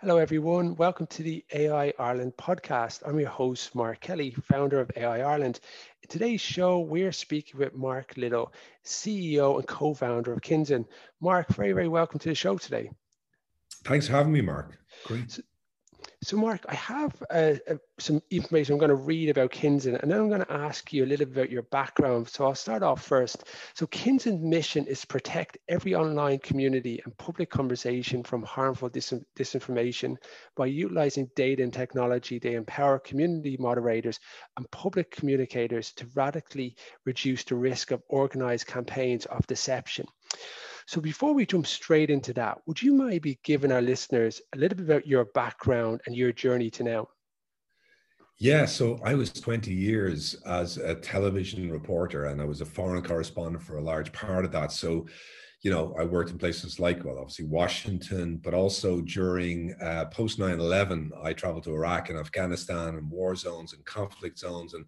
Hello, everyone. Welcome to the AI Ireland podcast. I'm your host, Mark Kelly, founder of AI Ireland. In today's show, we're speaking with Mark Little, CEO and co founder of Kinzen. Mark, very, very welcome to the show today. Thanks for having me, Mark. Great. So, so, Mark, I have uh, uh, some information I'm going to read about Kinzen, and then I'm going to ask you a little bit about your background. So I'll start off first. So Kinzen's mission is to protect every online community and public conversation from harmful dis- disinformation by utilizing data and technology. They empower community moderators and public communicators to radically reduce the risk of organized campaigns of deception. So before we jump straight into that, would you maybe giving our listeners a little bit about your background and your journey to now? Yeah, so I was 20 years as a television reporter and I was a foreign correspondent for a large part of that. So, you know, I worked in places like, well, obviously Washington, but also during uh, post 9 11, I traveled to Iraq and Afghanistan and war zones and conflict zones. And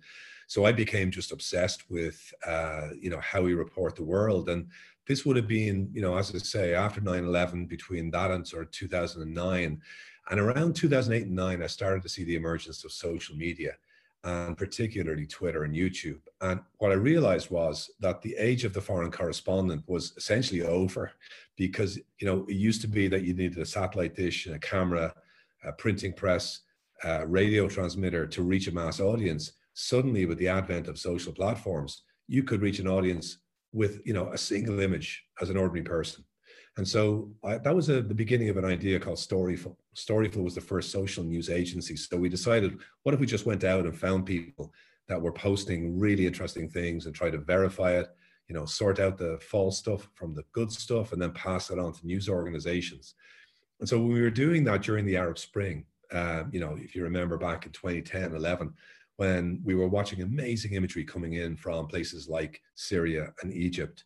so I became just obsessed with, uh, you know, how we report the world. And this would have been, you know, as I say, after 9 11, between that and sort of 2009. And around 2008 and 9, I started to see the emergence of social media and particularly Twitter and YouTube. And what I realized was that the age of the foreign correspondent was essentially over because, you know, it used to be that you needed a satellite dish and a camera, a printing press, a radio transmitter to reach a mass audience. Suddenly, with the advent of social platforms, you could reach an audience with you know a single image as an ordinary person. And so I, that was a, the beginning of an idea called storyful. Storyful was the first social news agency. So we decided what if we just went out and found people that were posting really interesting things and try to verify it you know sort out the false stuff from the good stuff and then pass it on to news organizations. And so when we were doing that during the arab spring uh, you know if you remember back in 2010 11 when we were watching amazing imagery coming in from places like Syria and Egypt.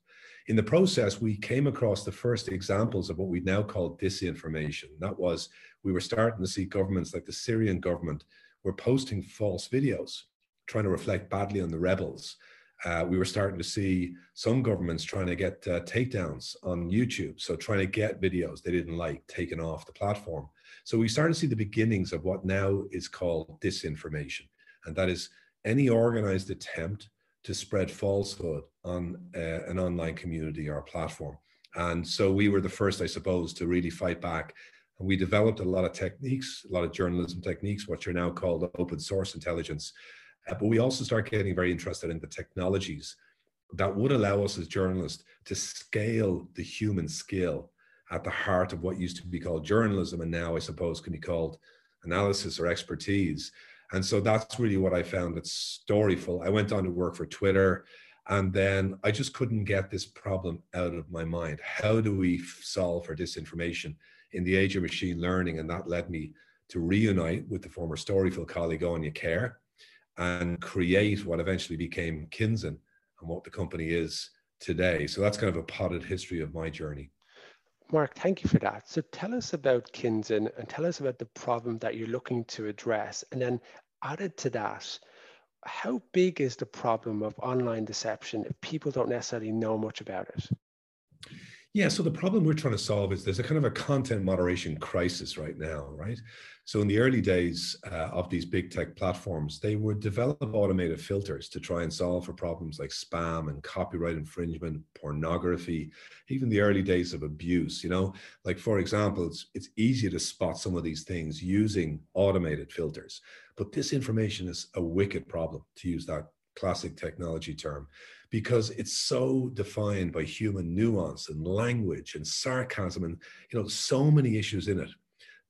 In the process, we came across the first examples of what we now call disinformation. That was, we were starting to see governments like the Syrian government were posting false videos, trying to reflect badly on the rebels. Uh, we were starting to see some governments trying to get uh, takedowns on YouTube. So, trying to get videos they didn't like taken off the platform. So, we started to see the beginnings of what now is called disinformation and that is any organized attempt to spread falsehood on uh, an online community or a platform. And so we were the first, I suppose, to really fight back. And we developed a lot of techniques, a lot of journalism techniques, what are now called open source intelligence. Uh, but we also start getting very interested in the technologies that would allow us as journalists to scale the human skill at the heart of what used to be called journalism and now I suppose can be called analysis or expertise. And so that's really what I found at Storyful. I went on to work for Twitter and then I just couldn't get this problem out of my mind. How do we solve for disinformation in the age of machine learning? And that led me to reunite with the former Storyful colleague Áine Kerr and create what eventually became Kinzen and what the company is today. So that's kind of a potted history of my journey. Mark, thank you for that. So tell us about Kinzen and tell us about the problem that you're looking to address. And then added to that, how big is the problem of online deception if people don't necessarily know much about it? Yeah, so the problem we're trying to solve is there's a kind of a content moderation crisis right now, right? So in the early days uh, of these big tech platforms, they would develop automated filters to try and solve for problems like spam and copyright infringement, pornography, even the early days of abuse. You know, like for example, it's it's easy to spot some of these things using automated filters, but this information is a wicked problem to use that classic technology term because it's so defined by human nuance and language and sarcasm and you know so many issues in it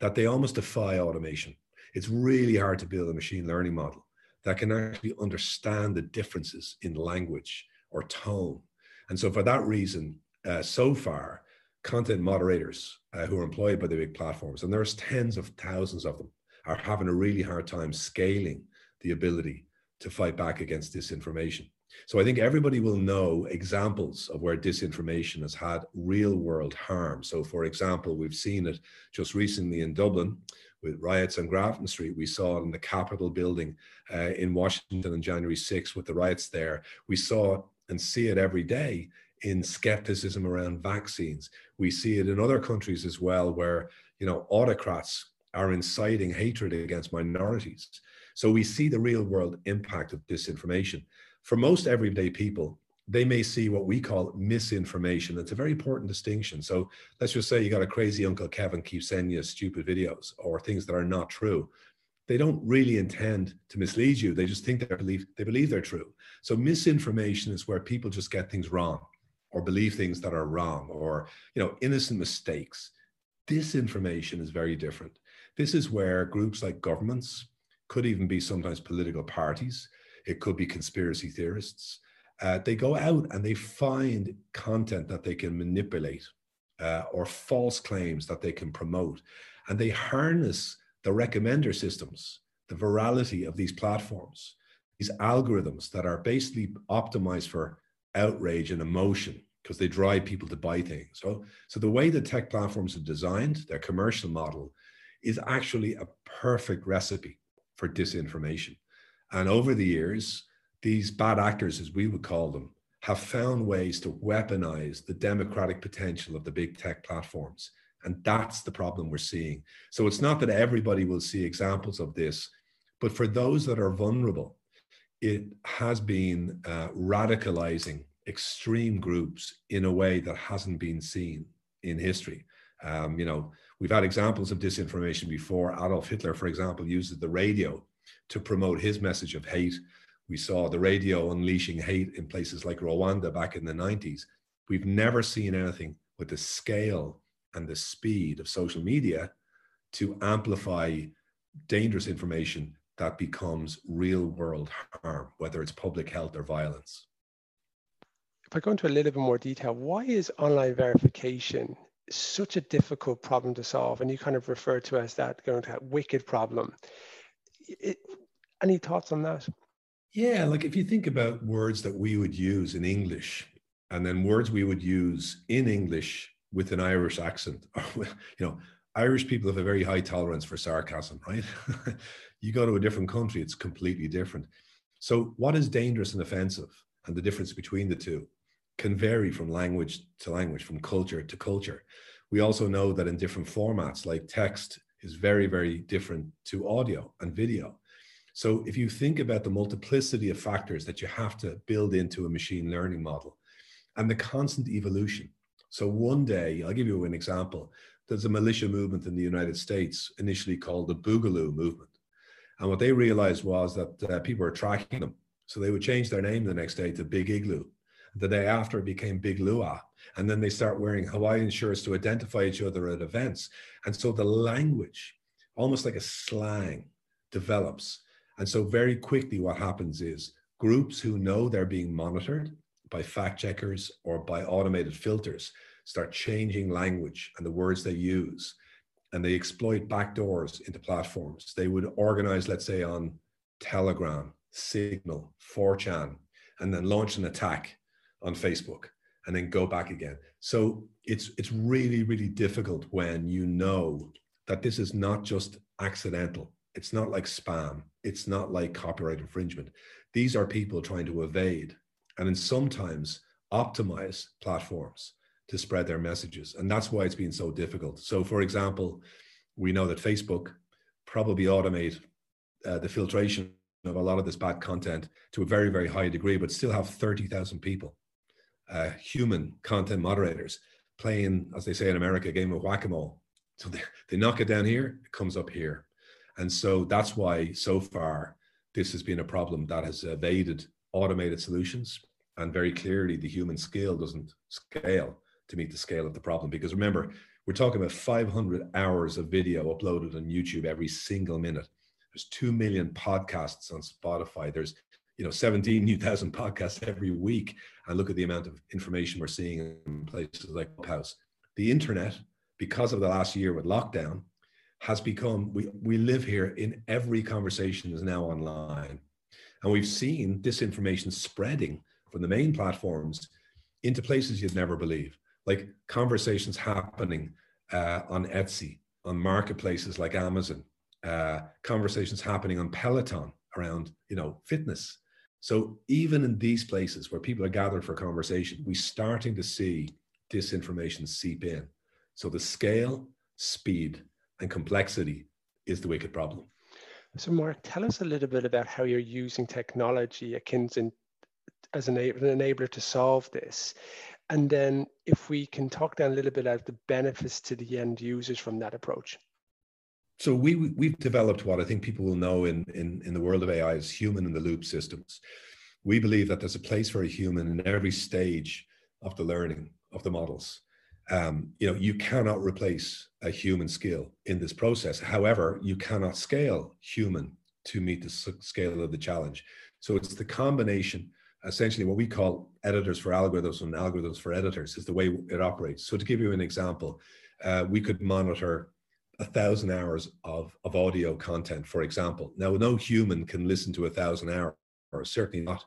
that they almost defy automation. It's really hard to build a machine learning model that can actually understand the differences in language or tone. And so for that reason uh, so far content moderators uh, who are employed by the big platforms and there's tens of thousands of them are having a really hard time scaling the ability to fight back against disinformation so I think everybody will know examples of where disinformation has had real world harm. So, for example, we've seen it just recently in Dublin with riots on Grafton Street. We saw it in the Capitol building uh, in Washington on January 6th with the riots there. We saw and see it every day in skepticism around vaccines. We see it in other countries as well, where you know autocrats are inciting hatred against minorities. So we see the real world impact of disinformation. For most everyday people, they may see what we call misinformation. It's a very important distinction. So let's just say you got a crazy Uncle Kevin keeps sending you stupid videos or things that are not true. They don't really intend to mislead you. They just think they believe they believe they're true. So misinformation is where people just get things wrong or believe things that are wrong or you know innocent mistakes. Disinformation is very different. This is where groups like governments could even be sometimes political parties. It could be conspiracy theorists uh, they go out and they find content that they can manipulate uh, or false claims that they can promote. And they harness the recommender systems, the virality of these platforms, these algorithms that are basically optimized for outrage and emotion because they drive people to buy things. So, so the way the tech platforms are designed, their commercial model, is actually a perfect recipe for disinformation. And over the years, these bad actors, as we would call them, have found ways to weaponize the democratic potential of the big tech platforms. And that's the problem we're seeing. So it's not that everybody will see examples of this, but for those that are vulnerable, it has been uh, radicalizing extreme groups in a way that hasn't been seen in history. Um, you know, we've had examples of disinformation before. Adolf Hitler, for example, used the radio to promote his message of hate we saw the radio unleashing hate in places like Rwanda back in the 90s. We've never seen anything with the scale and the speed of social media to amplify dangerous information that becomes real world harm, whether it's public health or violence. If I go into a little bit more detail, why is online verification such a difficult problem to solve? And you kind of refer to as that going to wicked problem. It, any thoughts on that? Yeah, like if you think about words that we would use in English and then words we would use in English with an Irish accent, you know, Irish people have a very high tolerance for sarcasm, right? you go to a different country, it's completely different. So, what is dangerous and offensive, and the difference between the two, can vary from language to language, from culture to culture. We also know that in different formats, like text is very, very different to audio and video. So if you think about the multiplicity of factors that you have to build into a machine learning model and the constant evolution. So one day, I'll give you an example. There's a militia movement in the United States initially called the Boogaloo movement. And what they realized was that uh, people were tracking them. So they would change their name the next day to Big Igloo. The day after it became Big Luau. And then they start wearing Hawaiian shirts to identify each other at events. And so the language, almost like a slang, develops and so, very quickly, what happens is groups who know they're being monitored by fact checkers or by automated filters start changing language and the words they use. And they exploit backdoors into platforms. They would organize, let's say, on Telegram, Signal, 4chan, and then launch an attack on Facebook and then go back again. So it's it's really, really difficult when you know that this is not just accidental. It's not like spam. It's not like copyright infringement. These are people trying to evade and then sometimes optimize platforms to spread their messages. And that's why it's been so difficult. So, for example, we know that Facebook probably automate uh, the filtration of a lot of this bad content to a very, very high degree, but still have 30,000 people, uh, human content moderators, playing, as they say in America, a game of whack a mole. So they, they knock it down here, it comes up here. And so that's why so far this has been a problem that has evaded automated solutions. And very clearly, the human scale doesn't scale to meet the scale of the problem. Because remember, we're talking about 500 hours of video uploaded on YouTube every single minute. There's 2 million podcasts on Spotify. There's you know 17 new thousand podcasts every week and look at the amount of information we're seeing in places like House. The internet, because of the last year with lockdown, has become we we live here in every conversation is now online and we've seen disinformation spreading from the main platforms into places you'd never believe like conversations happening uh, on etsy on marketplaces like amazon uh, conversations happening on peloton around you know fitness so even in these places where people are gathered for conversation we're starting to see disinformation seep in so the scale speed and complexity is the wicked problem. So, Mark, tell us a little bit about how you're using technology at Kinzen as an enabler to solve this. And then, if we can talk down a little bit about the benefits to the end users from that approach. So we we've developed what I think people will know in in in the world of AI as human in the loop systems. We believe that there's a place for a human in every stage of the learning of the models. Um, you know, you cannot replace a human skill in this process. However, you cannot scale human to meet the scale of the challenge. So it's the combination, essentially what we call editors for algorithms and algorithms for editors is the way it operates. So to give you an example, uh, we could monitor a thousand hours of, of audio content, for example. Now, no human can listen to a thousand hours, or certainly not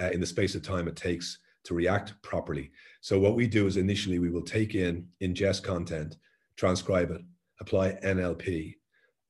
uh, in the space of time it takes to react properly. So what we do is initially we will take in, ingest content, transcribe it, apply NLP,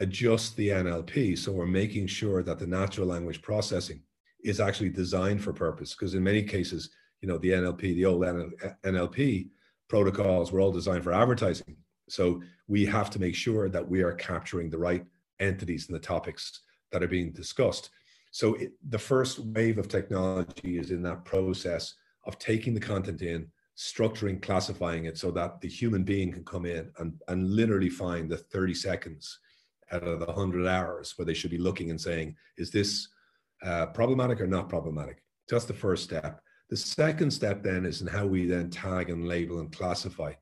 adjust the NLP. So we're making sure that the natural language processing is actually designed for purpose. Because in many cases, you know, the NLP, the old NLP protocols were all designed for advertising. So we have to make sure that we are capturing the right entities and the topics that are being discussed. So it, the first wave of technology is in that process of taking the content in, structuring, classifying it so that the human being can come in and, and literally find the 30 seconds out of the 100 hours where they should be looking and saying, is this uh, problematic or not problematic? That's the first step. The second step then is in how we then tag and label and classify.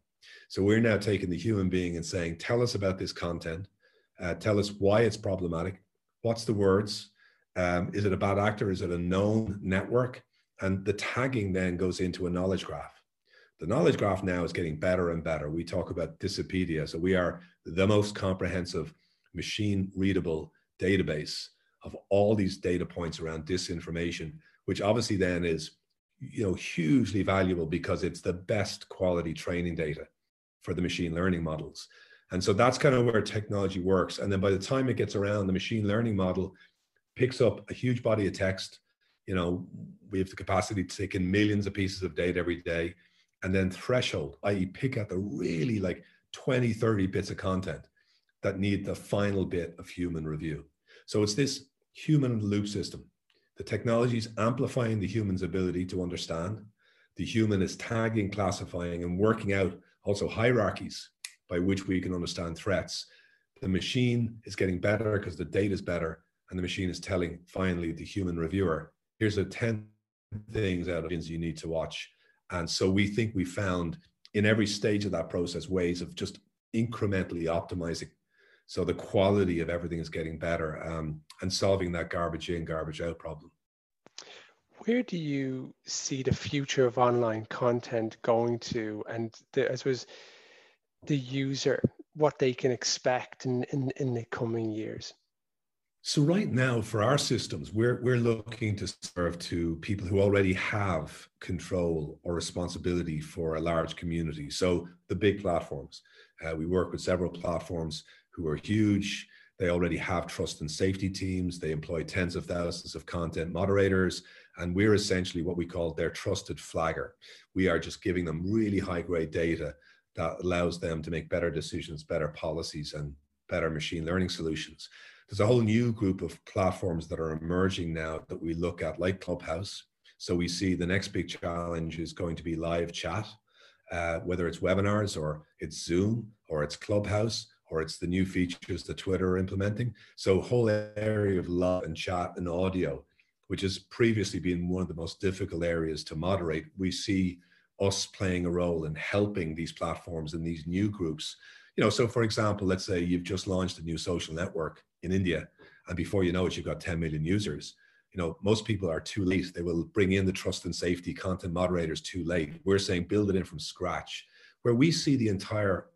So we're now taking the human being and saying, tell us about this content, uh, tell us why it's problematic, what's the words, um, is it a bad actor, is it a known network? And the tagging then goes into a knowledge graph. The knowledge graph now is getting better and better. We talk about Dissipedia. So we are the most comprehensive machine readable database of all these data points around disinformation, which obviously then is you know hugely valuable because it's the best quality training data for the machine learning models. And so that's kind of where technology works. And then by the time it gets around, the machine learning model picks up a huge body of text you know, we have the capacity to take in millions of pieces of data every day and then threshold, i.e., pick out the really like 20, 30 bits of content that need the final bit of human review. So it's this human loop system. The technology is amplifying the human's ability to understand. The human is tagging, classifying, and working out also hierarchies by which we can understand threats. The machine is getting better because the data is better, and the machine is telling finally the human reviewer here's the 10 things out of you need to watch. And so we think we found in every stage of that process ways of just incrementally optimizing. So the quality of everything is getting better um, and solving that garbage in, garbage out problem. Where do you see the future of online content going to? And the, I suppose the user, what they can expect in, in, in the coming years? So right now, for our systems, we're we're looking to serve to people who already have control or responsibility for a large community. So the big platforms, uh, we work with several platforms who are huge. They already have trust and safety teams. They employ tens of thousands of content moderators, and we're essentially what we call their trusted flagger. We are just giving them really high grade data that allows them to make better decisions, better policies, and better machine learning solutions there's a whole new group of platforms that are emerging now that we look at, like Clubhouse. So we see the next big challenge is going to be live chat, uh, whether it's webinars or it's Zoom or it's Clubhouse or it's the new features that Twitter are implementing. So whole area of live and chat and audio, which has previously been one of the most difficult areas to moderate, we see us playing a role in helping these platforms and these new groups. You know, so for example, let's say you've just launched a new social network in India, and before you know it, you've got 10 million users. You know, most people are too late. They will bring in the trust and safety content moderators too late. We're saying build it in from scratch. Where we see the entire,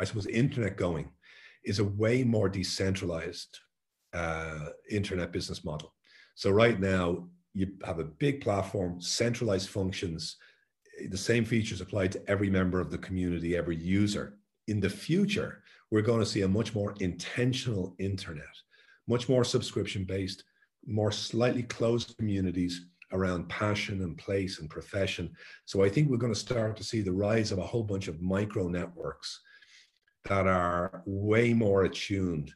I suppose, internet going is a way more decentralized uh, internet business model. So right now, you have a big platform, centralized functions, the same features applied to every member of the community, every user. In the future, we're going to see a much more intentional internet, much more subscription based, more slightly closed communities around passion and place and profession. So I think we're going to start to see the rise of a whole bunch of micro networks that are way more attuned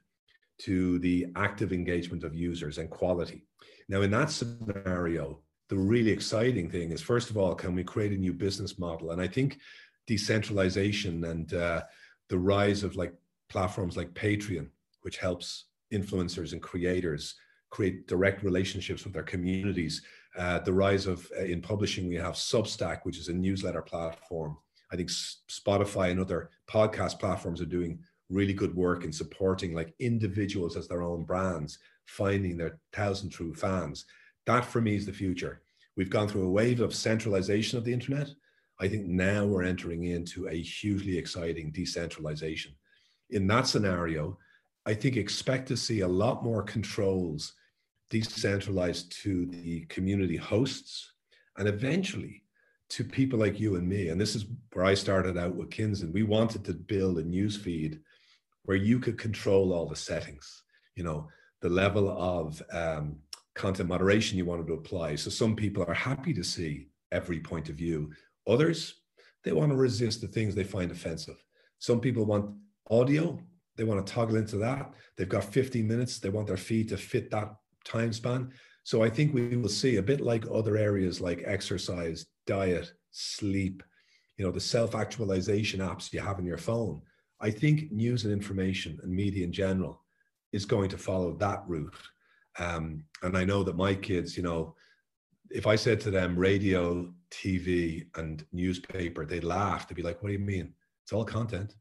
to the active engagement of users and quality. Now, in that scenario, the really exciting thing is first of all, can we create a new business model? And I think decentralization and uh, the rise of like platforms like Patreon, which helps influencers and creators create direct relationships with their communities. Uh, the rise of uh, in publishing, we have Substack, which is a newsletter platform. I think Spotify and other podcast platforms are doing really good work in supporting like individuals as their own brands, finding their thousand true fans. That for me is the future. We've gone through a wave of centralization of the internet. I think now we're entering into a hugely exciting decentralization. In that scenario, I think expect to see a lot more controls decentralized to the community hosts and eventually to people like you and me. And this is where I started out with Kinzen. We wanted to build a news feed where you could control all the settings, you know, the level of um, content moderation you wanted to apply. So some people are happy to see every point of view. Others, they want to resist the things they find offensive. Some people want audio, they want to toggle into that. They've got 15 minutes, they want their feed to fit that time span. So I think we will see a bit like other areas like exercise, diet, sleep, you know, the self-actualization apps you have in your phone. I think news and information and media in general is going to follow that route. Um, and I know that my kids, you know, if I said to them radio, TV, and newspaper, they'd laugh. They'd be like, "What do you mean? It's all content."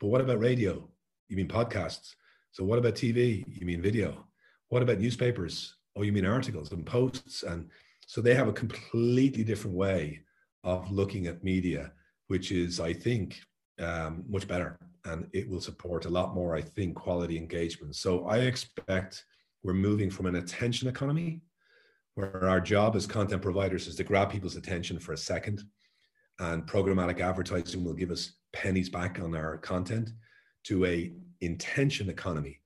But what about radio? You mean podcasts? So what about TV? You mean video? What about newspapers? Oh, you mean articles and posts? And so they have a completely different way of looking at media, which is, I think, um, much better. And it will support a lot more, I think, quality engagement. So I expect we're moving from an attention economy where our job as content providers is to grab people's attention for a second and programmatic advertising will give us pennies back on our content to a intention economy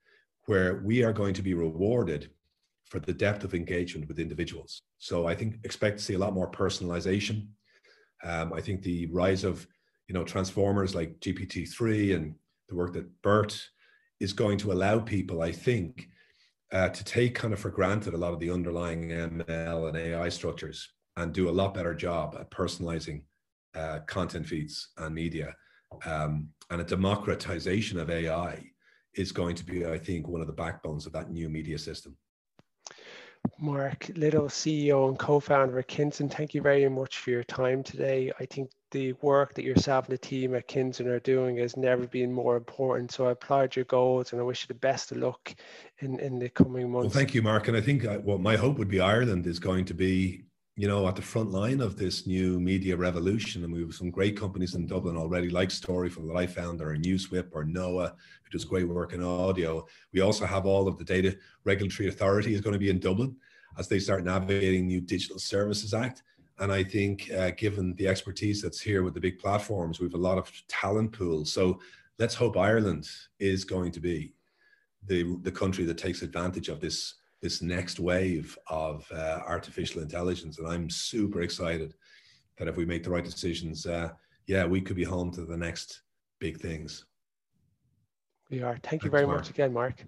where we are going to be rewarded for the depth of engagement with individuals so i think expect to see a lot more personalization um, i think the rise of you know transformers like gpt-3 and the work that bert is going to allow people i think uh, to take kind of for granted a lot of the underlying ML and AI structures and do a lot better job at personalizing uh, content feeds and media. Um, and a democratization of AI is going to be, I think, one of the backbones of that new media system. Mark Little, CEO and co-founder of Kinzen, thank you very much for your time today. I think the work that yourself and the team at Kinzen are doing has never been more important. So I applaud your goals and I wish you the best of luck in, in the coming months. Well, thank you, Mark. And I think uh, what my hope would be Ireland is going to be, you know, at the front line of this new media revolution. And we have some great companies in Dublin already, like Storyful that I found, or Newswhip, or Noa, who does great work in audio. We also have all of the data regulatory authority is going to be in Dublin as they start navigating new Digital Services Act. And I think, uh, given the expertise that's here with the big platforms, we have a lot of talent pools. So let's hope Ireland is going to be the the country that takes advantage of this this next wave of uh, artificial intelligence. And I'm super excited that if we make the right decisions, uh, yeah, we could be home to the next big things. We are. Thank you very Mark. much again, Mark.